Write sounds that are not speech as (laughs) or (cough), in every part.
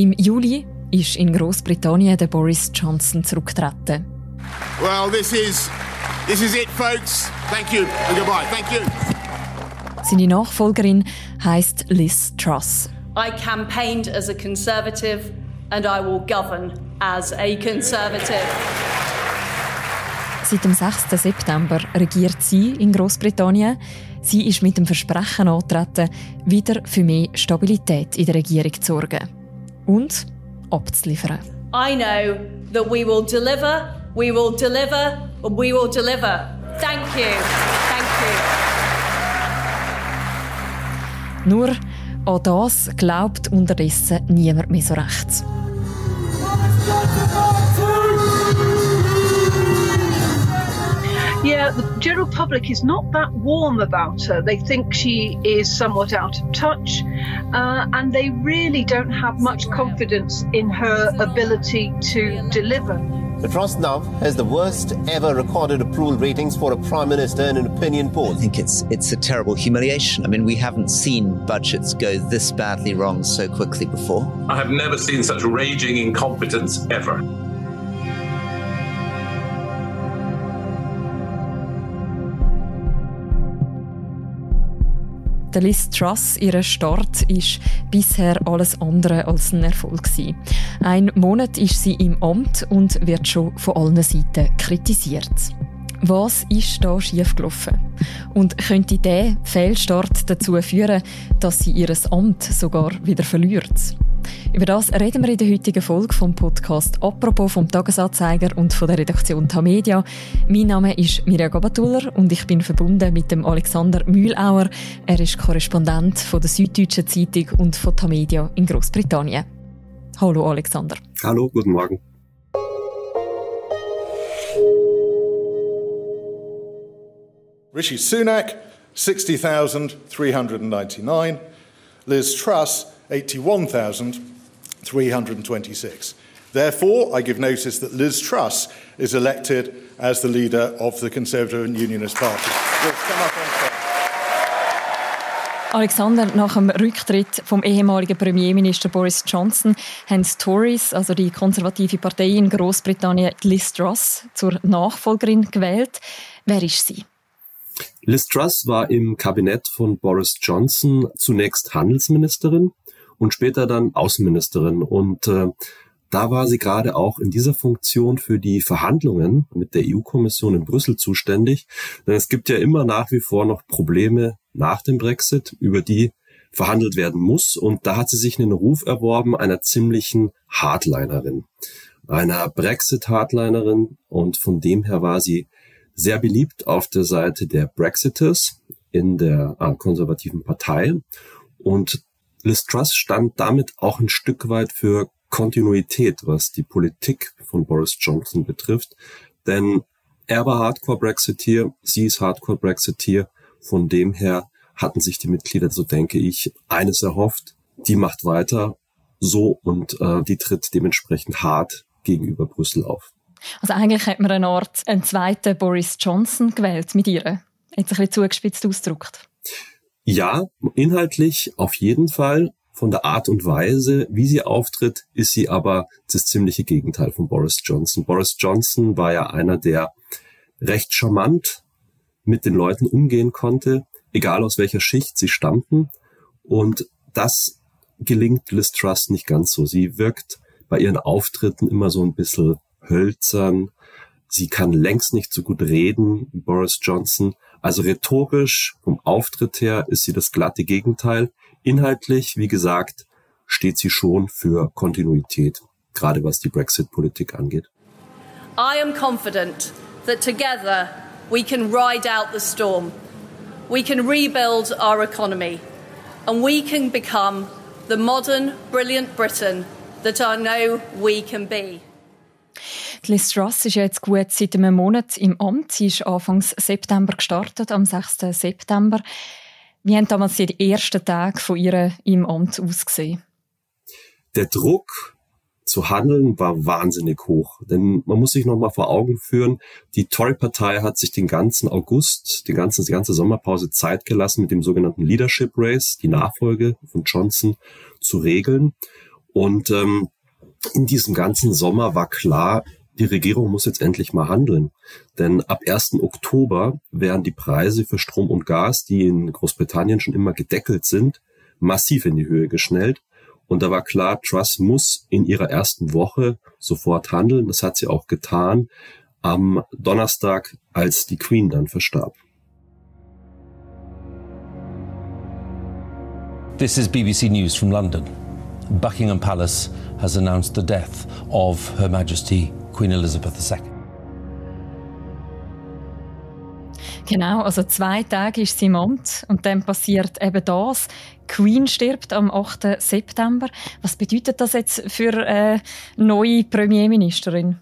Im Juli ist in Großbritannien der Boris Johnson zurückgetreten. Well, this is this is it, folks. Thank you and goodbye. Thank you. Seine Nachfolgerin heißt Liz Truss. I campaigned as a conservative and I will govern as a conservative. Seit dem 6. September regiert sie in Großbritannien. Sie ist mit dem Versprechen angetreten, wieder für mehr Stabilität in der Regierung zu sorgen und abzuliefern. I know that we will deliver, we will deliver, we will deliver. Thank you. Thank you. Nur an das glaubt unterdessen niemand mehr so recht. Yeah, the general public is not that warm about her. They think she is somewhat out of touch, uh, and they really don't have much confidence in her ability to deliver. The Trust now has the worst ever recorded approval ratings for a Prime Minister in an opinion poll. I think it's it's a terrible humiliation. I mean, we haven't seen budgets go this badly wrong so quickly before. I have never seen such raging incompetence ever. Der Liz Truss, ihr Start, ist bisher alles andere als ein Erfolg gewesen. Ein Monat ist sie im Amt und wird schon von allen Seiten kritisiert. Was ist da schiefgelaufen? Und könnte der Fehlstart dazu führen, dass sie ihr Amt sogar wieder verliert? Über das reden wir in der heutigen Folge vom Podcast «Apropos» vom Tagesanzeiger und von der Redaktion Tamedia. Mein Name ist Mirja Gabatuller und ich bin verbunden mit dem Alexander Mühlauer. Er ist Korrespondent von der Süddeutschen Zeitung und von Tamedia in Großbritannien. Hallo Alexander. Hallo, guten Morgen. Rishi Sunak, 60,399. Liz Truss, 81,326. Therefore, I give notice that Liz Truss is elected as the leader of the Conservative and Unionist Party. Alexander, nach dem Rücktritt vom ehemaligen Premierminister Boris Johnson haben die Tories, also die konservative Partei in Großbritannien, Liz Truss zur Nachfolgerin gewählt. Wer ist sie? Liz Truss war im Kabinett von Boris Johnson zunächst Handelsministerin und später dann Außenministerin. Und äh, da war sie gerade auch in dieser Funktion für die Verhandlungen mit der EU-Kommission in Brüssel zuständig. Denn es gibt ja immer nach wie vor noch Probleme nach dem Brexit, über die verhandelt werden muss. Und da hat sie sich einen Ruf erworben einer ziemlichen Hardlinerin, einer Brexit-Hardlinerin. Und von dem her war sie sehr beliebt auf der Seite der Brexiters in der äh, konservativen Partei. Und Liz Truss stand damit auch ein Stück weit für Kontinuität, was die Politik von Boris Johnson betrifft. Denn er war Hardcore-Brexiteer, sie ist Hardcore-Brexiteer. Von dem her hatten sich die Mitglieder, so denke ich, eines erhofft. Die macht weiter so und äh, die tritt dementsprechend hart gegenüber Brüssel auf. Also eigentlich hat man eine Art einen zweiten Boris Johnson gewählt mit ihr. Jetzt ein bisschen zugespitzt ausgedrückt. Ja, inhaltlich auf jeden Fall. Von der Art und Weise, wie sie auftritt, ist sie aber das ziemliche Gegenteil von Boris Johnson. Boris Johnson war ja einer, der recht charmant mit den Leuten umgehen konnte, egal aus welcher Schicht sie stammten. Und das gelingt Liz Truss nicht ganz so. Sie wirkt bei ihren Auftritten immer so ein bisschen hölzern. Sie kann längst nicht so gut reden wie Boris Johnson. Also rhetorisch, vom Auftritt her, ist sie das glatte Gegenteil. Inhaltlich, wie gesagt, steht sie schon für Kontinuität, gerade was die Brexit-Politik angeht. I am confident that together we can ride out the storm. We can rebuild our economy. And we can become the modern, brilliant Britain that I know we can be. Liz Truss ist jetzt gut seit einem Monat im Amt. Sie ist Anfang September gestartet, am 6. September. Wie haben damals die ersten Tage von ihr im Amt ausgesehen? Der Druck zu handeln war wahnsinnig hoch. Denn man muss sich noch mal vor Augen führen, die Tory-Partei hat sich den ganzen August, die ganze, die ganze Sommerpause Zeit gelassen, mit dem sogenannten Leadership Race, die Nachfolge von Johnson, zu regeln. Und ähm, in diesem ganzen Sommer war klar, die Regierung muss jetzt endlich mal handeln. Denn ab 1. Oktober werden die Preise für Strom und Gas, die in Großbritannien schon immer gedeckelt sind, massiv in die Höhe geschnellt. Und da war klar, Truss muss in ihrer ersten Woche sofort handeln. Das hat sie auch getan am Donnerstag, als die Queen dann verstarb. This is BBC News from London. Buckingham Palace has announced the death of Her Majesty Queen Elizabeth II. Genau, also zwei Tage ist sie im Amt und dann passiert eben das. Queen stirbt am 8. September. Was bedeutet das jetzt für eine äh, neue Premierministerin?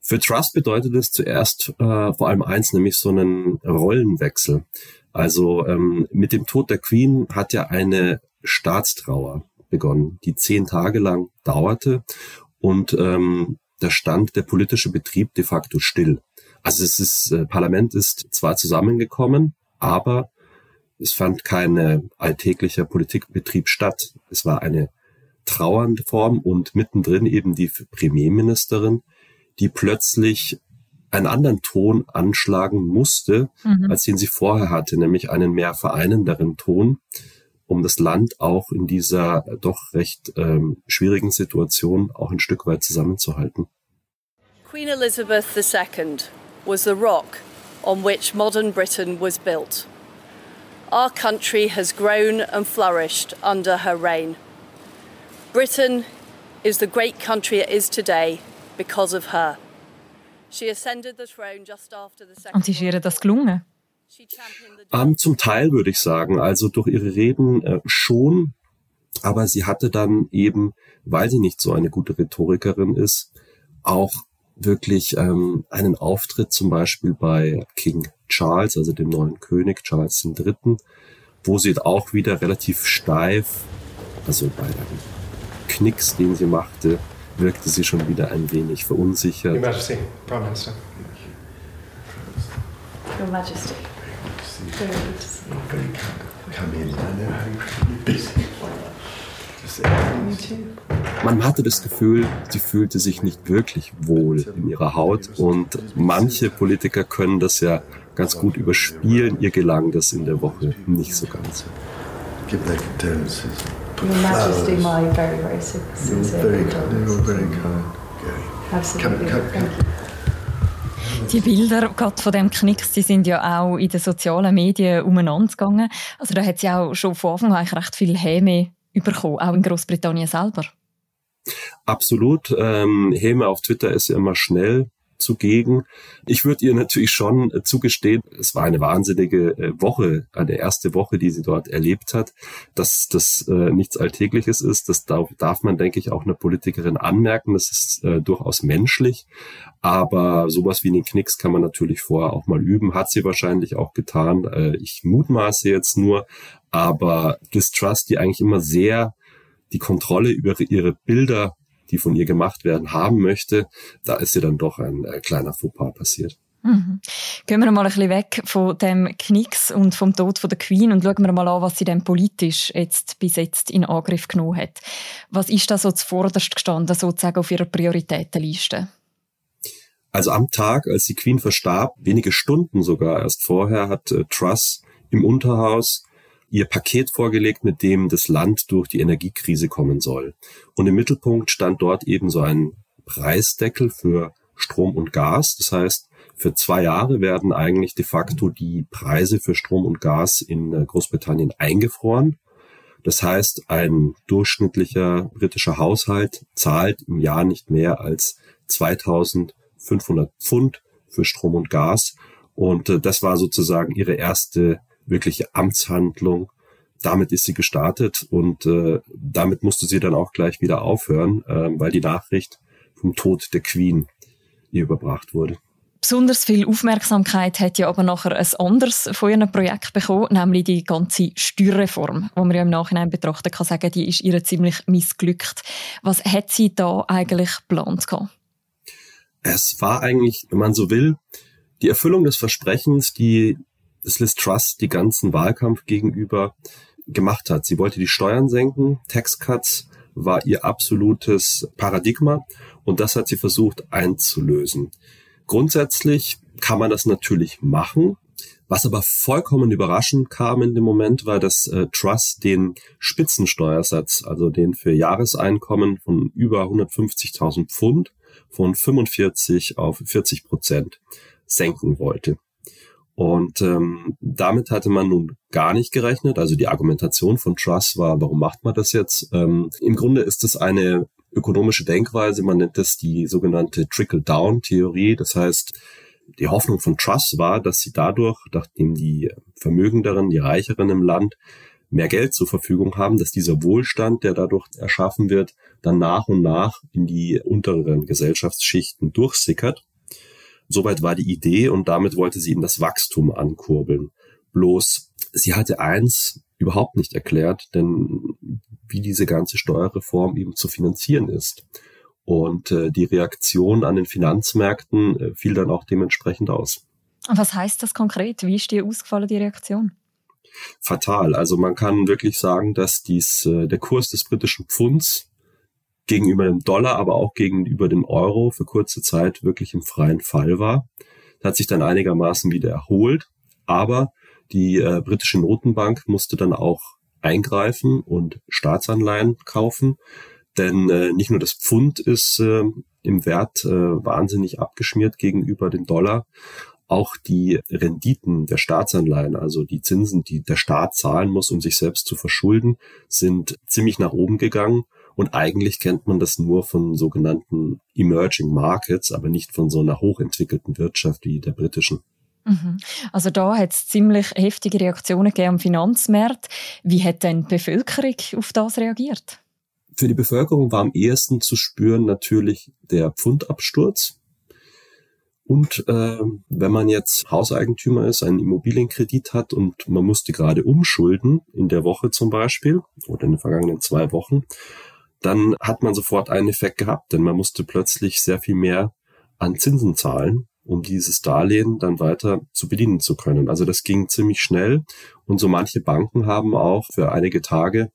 Für Trust bedeutet es zuerst äh, vor allem eins, nämlich so einen Rollenwechsel. Also ähm, mit dem Tod der Queen hat ja eine Staatstrauer begonnen, die zehn Tage lang dauerte und ähm, da stand der politische Betrieb de facto still. Also es ist, äh, Parlament ist zwar zusammengekommen, aber es fand kein alltäglicher Politikbetrieb statt. Es war eine trauernde Form und mittendrin eben die Premierministerin, die plötzlich einen anderen Ton anschlagen musste, mhm. als den sie vorher hatte, nämlich einen mehr vereinenderen Ton um das Land auch in dieser doch recht ähm, schwierigen Situation auch ein Stück weit zusammenzuhalten. Queen Elizabeth II was the rock on which modern Britain was built. Our country has grown and flourished under her reign. Britain is the great country it is today because of her. She ascended the throne just after the Second Und ist ihr das gelungen? Ähm, zum Teil würde ich sagen, also durch ihre Reden äh, schon, aber sie hatte dann eben, weil sie nicht so eine gute Rhetorikerin ist, auch wirklich ähm, einen Auftritt zum Beispiel bei King Charles, also dem neuen König Charles III., wo sie auch wieder relativ steif, also bei dem Knicks, den sie machte, wirkte sie schon wieder ein wenig verunsichert. Your Majesty, Prime Minister. Your Majesty. Man hatte das Gefühl, sie fühlte sich nicht wirklich wohl in ihrer Haut und manche Politiker können das ja ganz gut überspielen. Ihr gelang das in der Woche nicht so ganz. Give their condolences. Your Majesty, my very, very sincere very, condolences. Very kind. Absolutely. Come, come, come. Die Bilder gerade von dem Knicks, die sind ja auch in den sozialen Medien umeinander gegangen. Also da hat sie auch schon von Anfang an recht viel Häme bekommen, auch in Großbritannien selber. Absolut. Ähm, Häme auf Twitter ist ja immer schnell zugegen. Ich würde ihr natürlich schon äh, zugestehen, es war eine wahnsinnige äh, Woche, eine erste Woche, die sie dort erlebt hat, dass das äh, nichts Alltägliches ist. Das darf, darf man, denke ich, auch einer Politikerin anmerken. Das ist äh, durchaus menschlich. Aber sowas wie den Knicks kann man natürlich vorher auch mal üben. Hat sie wahrscheinlich auch getan. Äh, ich mutmaße jetzt nur. Aber Distrust, die eigentlich immer sehr die Kontrolle über ihre Bilder die von ihr gemacht werden, haben möchte, da ist ihr dann doch ein äh, kleiner Fauxpas passiert. Mhm. Gehen wir mal ein bisschen weg von dem Knicks und vom Tod von der Queen und schauen wir mal an, was sie denn politisch jetzt bis jetzt in Angriff genommen hat. Was ist da so zuvorderst gestanden, sozusagen auf ihrer Prioritätenliste? Also am Tag, als die Queen verstarb, wenige Stunden sogar erst vorher, hat äh, Truss im Unterhaus ihr Paket vorgelegt, mit dem das Land durch die Energiekrise kommen soll. Und im Mittelpunkt stand dort eben so ein Preisdeckel für Strom und Gas. Das heißt, für zwei Jahre werden eigentlich de facto die Preise für Strom und Gas in äh, Großbritannien eingefroren. Das heißt, ein durchschnittlicher britischer Haushalt zahlt im Jahr nicht mehr als 2500 Pfund für Strom und Gas. Und äh, das war sozusagen ihre erste wirkliche Amtshandlung. Damit ist sie gestartet und äh, damit musste sie dann auch gleich wieder aufhören, äh, weil die Nachricht vom Tod der Queen ihr überbracht wurde. Besonders viel Aufmerksamkeit hat ja aber nachher ein anderes von ihrem Projekt bekommen, nämlich die ganze Steuerreform, wo man ja im Nachhinein betrachten kann sagen, die ist ihr ziemlich missglückt. Was hat sie da eigentlich geplant Es war eigentlich, wenn man so will, die Erfüllung des Versprechens, die das Liz Truss die ganzen Wahlkampf gegenüber gemacht hat. Sie wollte die Steuern senken, Tax Cuts, war ihr absolutes Paradigma und das hat sie versucht einzulösen. Grundsätzlich kann man das natürlich machen. Was aber vollkommen überraschend kam in dem Moment, war, dass äh, Truss den Spitzensteuersatz, also den für Jahreseinkommen von über 150.000 Pfund von 45 auf 40 Prozent senken wollte. Und ähm, damit hatte man nun gar nicht gerechnet. Also die Argumentation von Truss war, warum macht man das jetzt? Ähm, Im Grunde ist es eine ökonomische Denkweise, man nennt das die sogenannte Trickle-Down-Theorie. Das heißt, die Hoffnung von Truss war, dass sie dadurch, nachdem die Vermögenderen, die Reicheren im Land mehr Geld zur Verfügung haben, dass dieser Wohlstand, der dadurch erschaffen wird, dann nach und nach in die unteren Gesellschaftsschichten durchsickert. Soweit war die Idee und damit wollte sie eben das Wachstum ankurbeln. Bloß, sie hatte eins überhaupt nicht erklärt, denn wie diese ganze Steuerreform eben zu finanzieren ist. Und äh, die Reaktion an den Finanzmärkten äh, fiel dann auch dementsprechend aus. Was heißt das konkret? Wie ist dir ausgefallen, die Reaktion? Fatal. Also man kann wirklich sagen, dass dies, äh, der Kurs des britischen Pfunds gegenüber dem Dollar, aber auch gegenüber dem Euro für kurze Zeit wirklich im freien Fall war. Das hat sich dann einigermaßen wieder erholt, aber die äh, britische Notenbank musste dann auch eingreifen und Staatsanleihen kaufen, denn äh, nicht nur das Pfund ist äh, im Wert äh, wahnsinnig abgeschmiert gegenüber dem Dollar, auch die Renditen der Staatsanleihen, also die Zinsen, die der Staat zahlen muss, um sich selbst zu verschulden, sind ziemlich nach oben gegangen. Und eigentlich kennt man das nur von sogenannten Emerging Markets, aber nicht von so einer hochentwickelten Wirtschaft wie der britischen. Mhm. Also da hat es ziemlich heftige Reaktionen gegeben am Finanzmarkt. Wie hat denn die Bevölkerung auf das reagiert? Für die Bevölkerung war am ehesten zu spüren natürlich der Pfundabsturz. Und äh, wenn man jetzt Hauseigentümer ist, einen Immobilienkredit hat und man musste gerade umschulden, in der Woche zum Beispiel oder in den vergangenen zwei Wochen, dann hat man sofort einen Effekt gehabt, denn man musste plötzlich sehr viel mehr an Zinsen zahlen, um dieses Darlehen dann weiter zu bedienen zu können. Also das ging ziemlich schnell und so manche Banken haben auch für einige Tage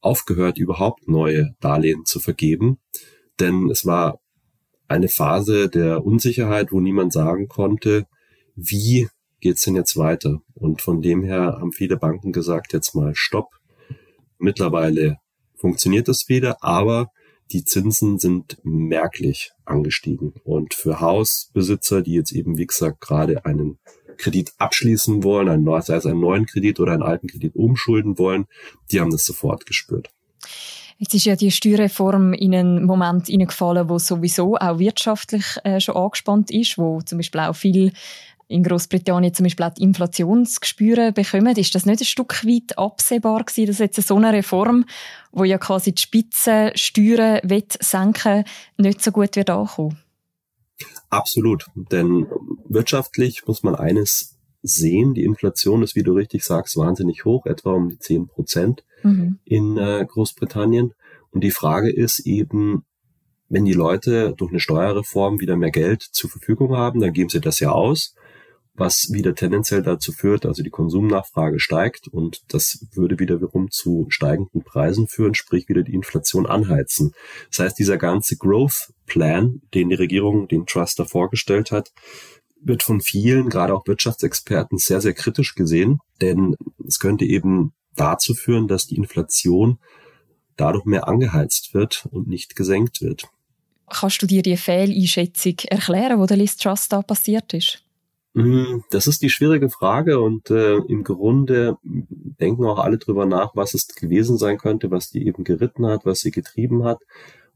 aufgehört, überhaupt neue Darlehen zu vergeben, denn es war eine Phase der Unsicherheit, wo niemand sagen konnte, wie geht's denn jetzt weiter? Und von dem her haben viele Banken gesagt, jetzt mal Stopp. Mittlerweile funktioniert das wieder, aber die Zinsen sind merklich angestiegen. Und für Hausbesitzer, die jetzt eben, wie gesagt, gerade einen Kredit abschließen wollen, einen, sei es einen neuen Kredit oder einen alten Kredit umschulden wollen, die haben das sofort gespürt. Jetzt ist ja die Steuerreform in einen Moment hineingefallen, wo sowieso auch wirtschaftlich äh, schon angespannt ist, wo zum Beispiel auch viel in Großbritannien zum Beispiel auch die Inflationsgespüre bekommen. Ist das nicht ein Stück weit absehbar gewesen, dass jetzt so eine Reform, wo ja quasi die Spitzensteuern senken nicht so gut wird ankommen? Absolut, denn wirtschaftlich muss man eines sehen, die Inflation ist, wie du richtig sagst, wahnsinnig hoch, etwa um die 10 Prozent mhm. in äh, Großbritannien. Und die Frage ist eben, wenn die Leute durch eine Steuerreform wieder mehr Geld zur Verfügung haben, dann geben sie das ja aus was wieder tendenziell dazu führt, also die Konsumnachfrage steigt und das würde wiederum zu steigenden Preisen führen, sprich wieder die Inflation anheizen. Das heißt, dieser ganze Growth Plan, den die Regierung, den Truster vorgestellt hat, wird von vielen, gerade auch Wirtschaftsexperten, sehr, sehr kritisch gesehen, denn es könnte eben dazu führen, dass die Inflation dadurch mehr angeheizt wird und nicht gesenkt wird. Kannst du dir die Fehleinschätzung erklären, wo der Liz Trust da passiert ist? Mm, das ist die schwierige Frage und äh, im Grunde denken auch alle drüber nach, was es gewesen sein könnte, was die eben geritten hat, was sie getrieben hat.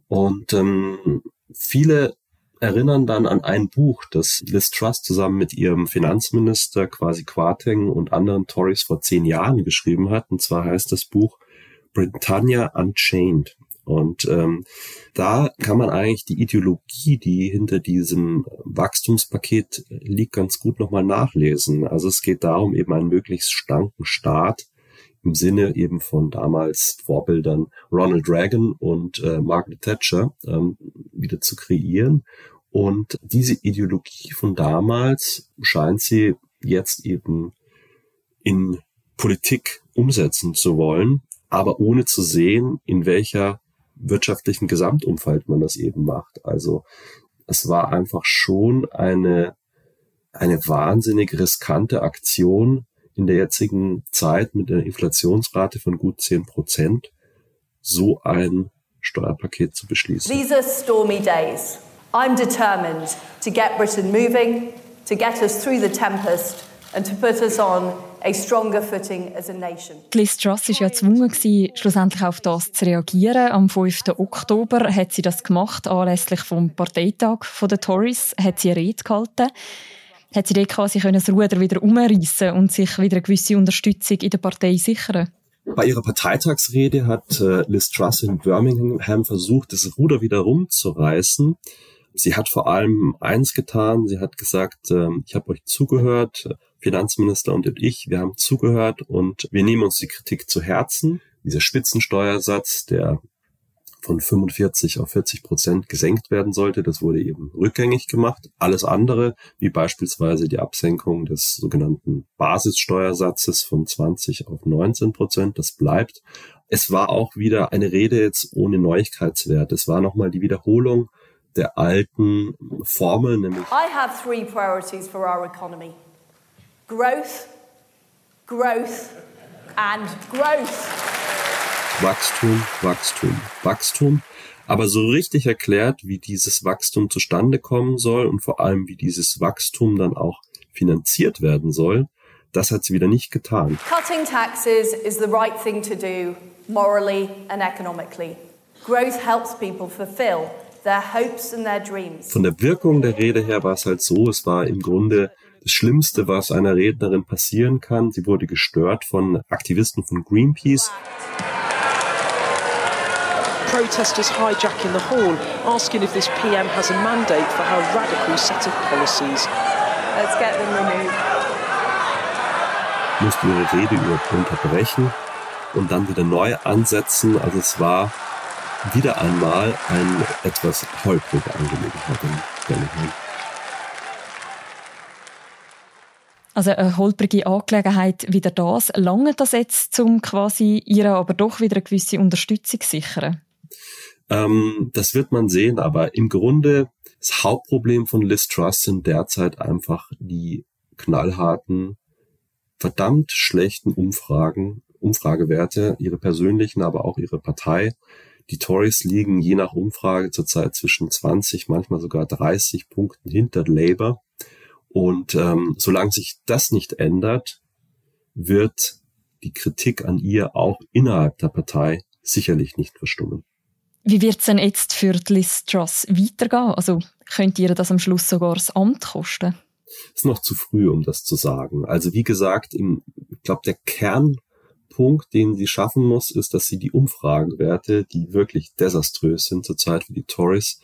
Und ähm, viele erinnern dann an ein Buch, das Liz Truss zusammen mit ihrem Finanzminister quasi Quarteng und anderen Tories vor zehn Jahren geschrieben hat. Und zwar heißt das Buch Britannia Unchained. Und ähm, da kann man eigentlich die Ideologie, die hinter diesem Wachstumspaket liegt, ganz gut nochmal nachlesen. Also es geht darum, eben einen möglichst starken Staat im Sinne eben von damals Vorbildern Ronald Reagan und äh, Margaret Thatcher ähm, wieder zu kreieren. Und diese Ideologie von damals scheint sie jetzt eben in Politik umsetzen zu wollen, aber ohne zu sehen, in welcher wirtschaftlichen Gesamtumfeld man das eben macht. Also es war einfach schon eine, eine wahnsinnig riskante Aktion in der jetzigen Zeit mit einer Inflationsrate von gut zehn Prozent, so ein Steuerpaket zu beschließen. These are stormy days. I'm determined to get Britain moving, to get us through the tempest and to put us on a stronger footing as a nation. Liz Truss war ja gezwungen, schlussendlich auf das zu reagieren. Am 5. Oktober hat sie das gemacht, anlässlich vom Parteitag der Tories, hat sie eine Rede gehalten. Hat sie dort quasi das Ruder wieder umreißen und sich wieder eine gewisse Unterstützung in der Partei sichern? Bei ihrer Parteitagsrede hat äh, Liz Truss in Birmingham versucht, das Ruder wieder rumzureißen. Sie hat vor allem eins getan. Sie hat gesagt, äh, ich habe euch zugehört, Finanzminister und ich, wir haben zugehört und wir nehmen uns die Kritik zu Herzen. Dieser Spitzensteuersatz, der von 45 auf 40 Prozent gesenkt werden sollte. Das wurde eben rückgängig gemacht. Alles andere, wie beispielsweise die Absenkung des sogenannten Basissteuersatzes von 20 auf 19 Prozent, das bleibt. Es war auch wieder eine Rede jetzt ohne Neuigkeitswert. Es war nochmal die Wiederholung der alten Formel, nämlich I have three priorities for our economy. Growth, growth and growth. Wachstum, Wachstum, Wachstum. Aber so richtig erklärt, wie dieses Wachstum zustande kommen soll und vor allem, wie dieses Wachstum dann auch finanziert werden soll, das hat sie wieder nicht getan. Cutting taxes is the right thing to do morally and economically. Growth helps people fulfill their hopes and their dreams. Von der Wirkung der Rede her war es halt so, es war im Grunde das Schlimmste, was einer Rednerin passieren kann. Sie wurde gestört von Aktivisten von Greenpeace. protesters hijacking the hall, asking if this PM has a mandate for her radical set of policies. Let's get them removed. Musste ihre Rede unterbrechen und dann wieder neu ansetzen. Also es war wieder einmal eine etwas holprige Angelegenheit in Birmingham. Also eine holprige Angelegenheit wieder das. Lange das jetzt, um quasi ihrer aber doch wieder eine gewisse Unterstützung zu sichern? Ähm, das wird man sehen, aber im Grunde das Hauptproblem von Liz Truss sind derzeit einfach die knallharten, verdammt schlechten Umfragen, Umfragewerte, ihre persönlichen, aber auch ihre Partei. Die Tories liegen je nach Umfrage zurzeit zwischen 20, manchmal sogar 30 Punkten hinter Labour. Und ähm, solange sich das nicht ändert, wird die Kritik an ihr auch innerhalb der Partei sicherlich nicht verstummen. Wie wird es denn jetzt für Liz Truss weitergehen? Also könnt ihr das am Schluss sogar das Amt kosten? Es ist noch zu früh, um das zu sagen. Also wie gesagt, im, ich glaube, der Kernpunkt, den sie schaffen muss, ist, dass sie die Umfragenwerte, die wirklich desaströs sind zurzeit für die Tories,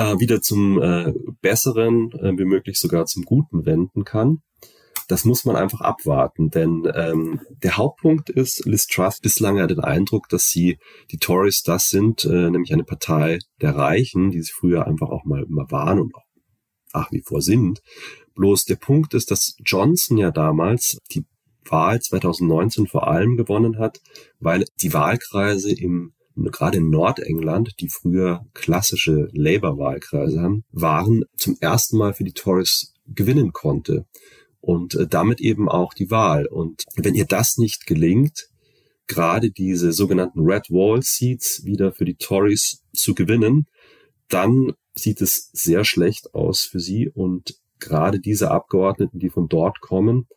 äh, wieder zum äh, Besseren, äh, wie möglich sogar zum Guten wenden kann das muss man einfach abwarten, denn ähm, der Hauptpunkt ist, Liz Truss bislang hat den Eindruck, dass sie die Tories das sind, äh, nämlich eine Partei der Reichen, die sie früher einfach auch mal immer waren und auch nach wie vor sind. Bloß der Punkt ist, dass Johnson ja damals die Wahl 2019 vor allem gewonnen hat, weil die Wahlkreise im gerade in Nordengland, die früher klassische Labour-Wahlkreise haben, waren zum ersten Mal für die Tories gewinnen konnte. Und äh, damit eben auch die Wahl. Und wenn ihr das nicht gelingt, gerade diese sogenannten Red Wall Seats wieder für die Tories zu gewinnen, dann sieht es sehr schlecht aus für sie. Und gerade diese Abgeordneten, die von dort kommen,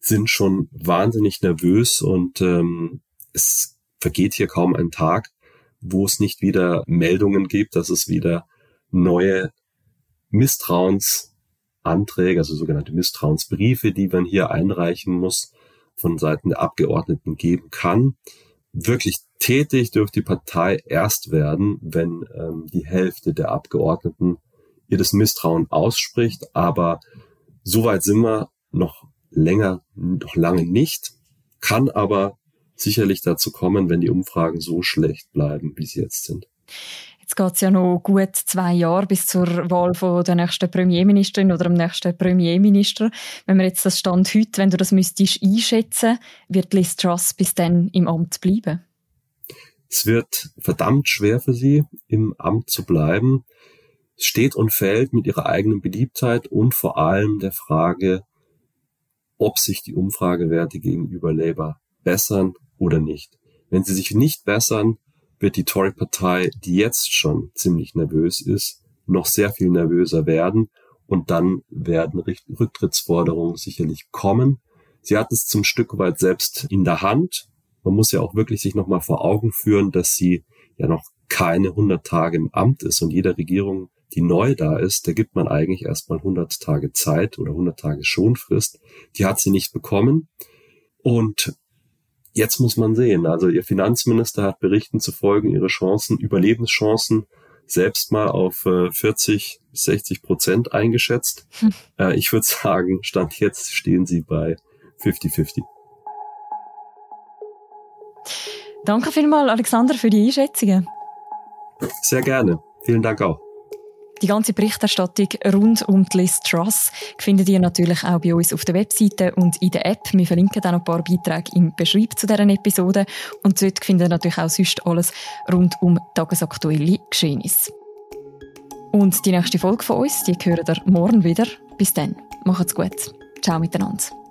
sind schon wahnsinnig nervös. Und ähm, es vergeht hier kaum ein Tag, wo es nicht wieder Meldungen gibt, dass es wieder neue Misstrauens Anträge, also sogenannte Misstrauensbriefe, die man hier einreichen muss, von Seiten der Abgeordneten geben kann. Wirklich tätig dürfte die Partei erst werden, wenn ähm, die Hälfte der Abgeordneten ihr das Misstrauen ausspricht. Aber so weit sind wir noch länger, noch lange nicht, kann aber sicherlich dazu kommen, wenn die Umfragen so schlecht bleiben, wie sie jetzt sind. Jetzt geht es ja noch gut zwei Jahre bis zur Wahl von der nächsten Premierministerin oder dem nächsten Premierminister. Wenn wir jetzt das Stand heute, wenn du das müsstest einschätzen, wird Liz Truss bis dann im Amt bleiben? Es wird verdammt schwer für sie, im Amt zu bleiben. Es steht und fällt mit ihrer eigenen Beliebtheit und vor allem der Frage, ob sich die Umfragewerte gegenüber Labour bessern oder nicht. Wenn sie sich nicht bessern, wird die Tory-Partei, die jetzt schon ziemlich nervös ist, noch sehr viel nervöser werden und dann werden Rücktrittsforderungen sicherlich kommen. Sie hat es zum Stück weit selbst in der Hand. Man muss ja auch wirklich sich nochmal vor Augen führen, dass sie ja noch keine 100 Tage im Amt ist und jeder Regierung, die neu da ist, da gibt man eigentlich erstmal 100 Tage Zeit oder 100 Tage Schonfrist. Die hat sie nicht bekommen. Und jetzt muss man sehen, also ihr Finanzminister hat Berichten zufolge ihre Chancen, Überlebenschancen selbst mal auf 40, äh, 60 Prozent eingeschätzt. Hm. Äh, ich würde (laughs) sagen, Stand jetzt stehen sie bei 50-50. Danke vielmals, Alexander, für die Einschätzungen. Sehr gerne. Vielen Dank auch. Die ganze Berichterstattung rund um die Liz Truss findet ihr natürlich auch bei uns auf der Webseite und in der App. Wir verlinken dann ein paar Beiträge im Beschreib zu deren Episode. Und dort findet ihr natürlich auch sonst alles rund um tagesaktuelle Geschehnisse. Und die nächste Folge von uns, die hören ihr morgen wieder. Bis dann. Macht's gut. Ciao miteinander.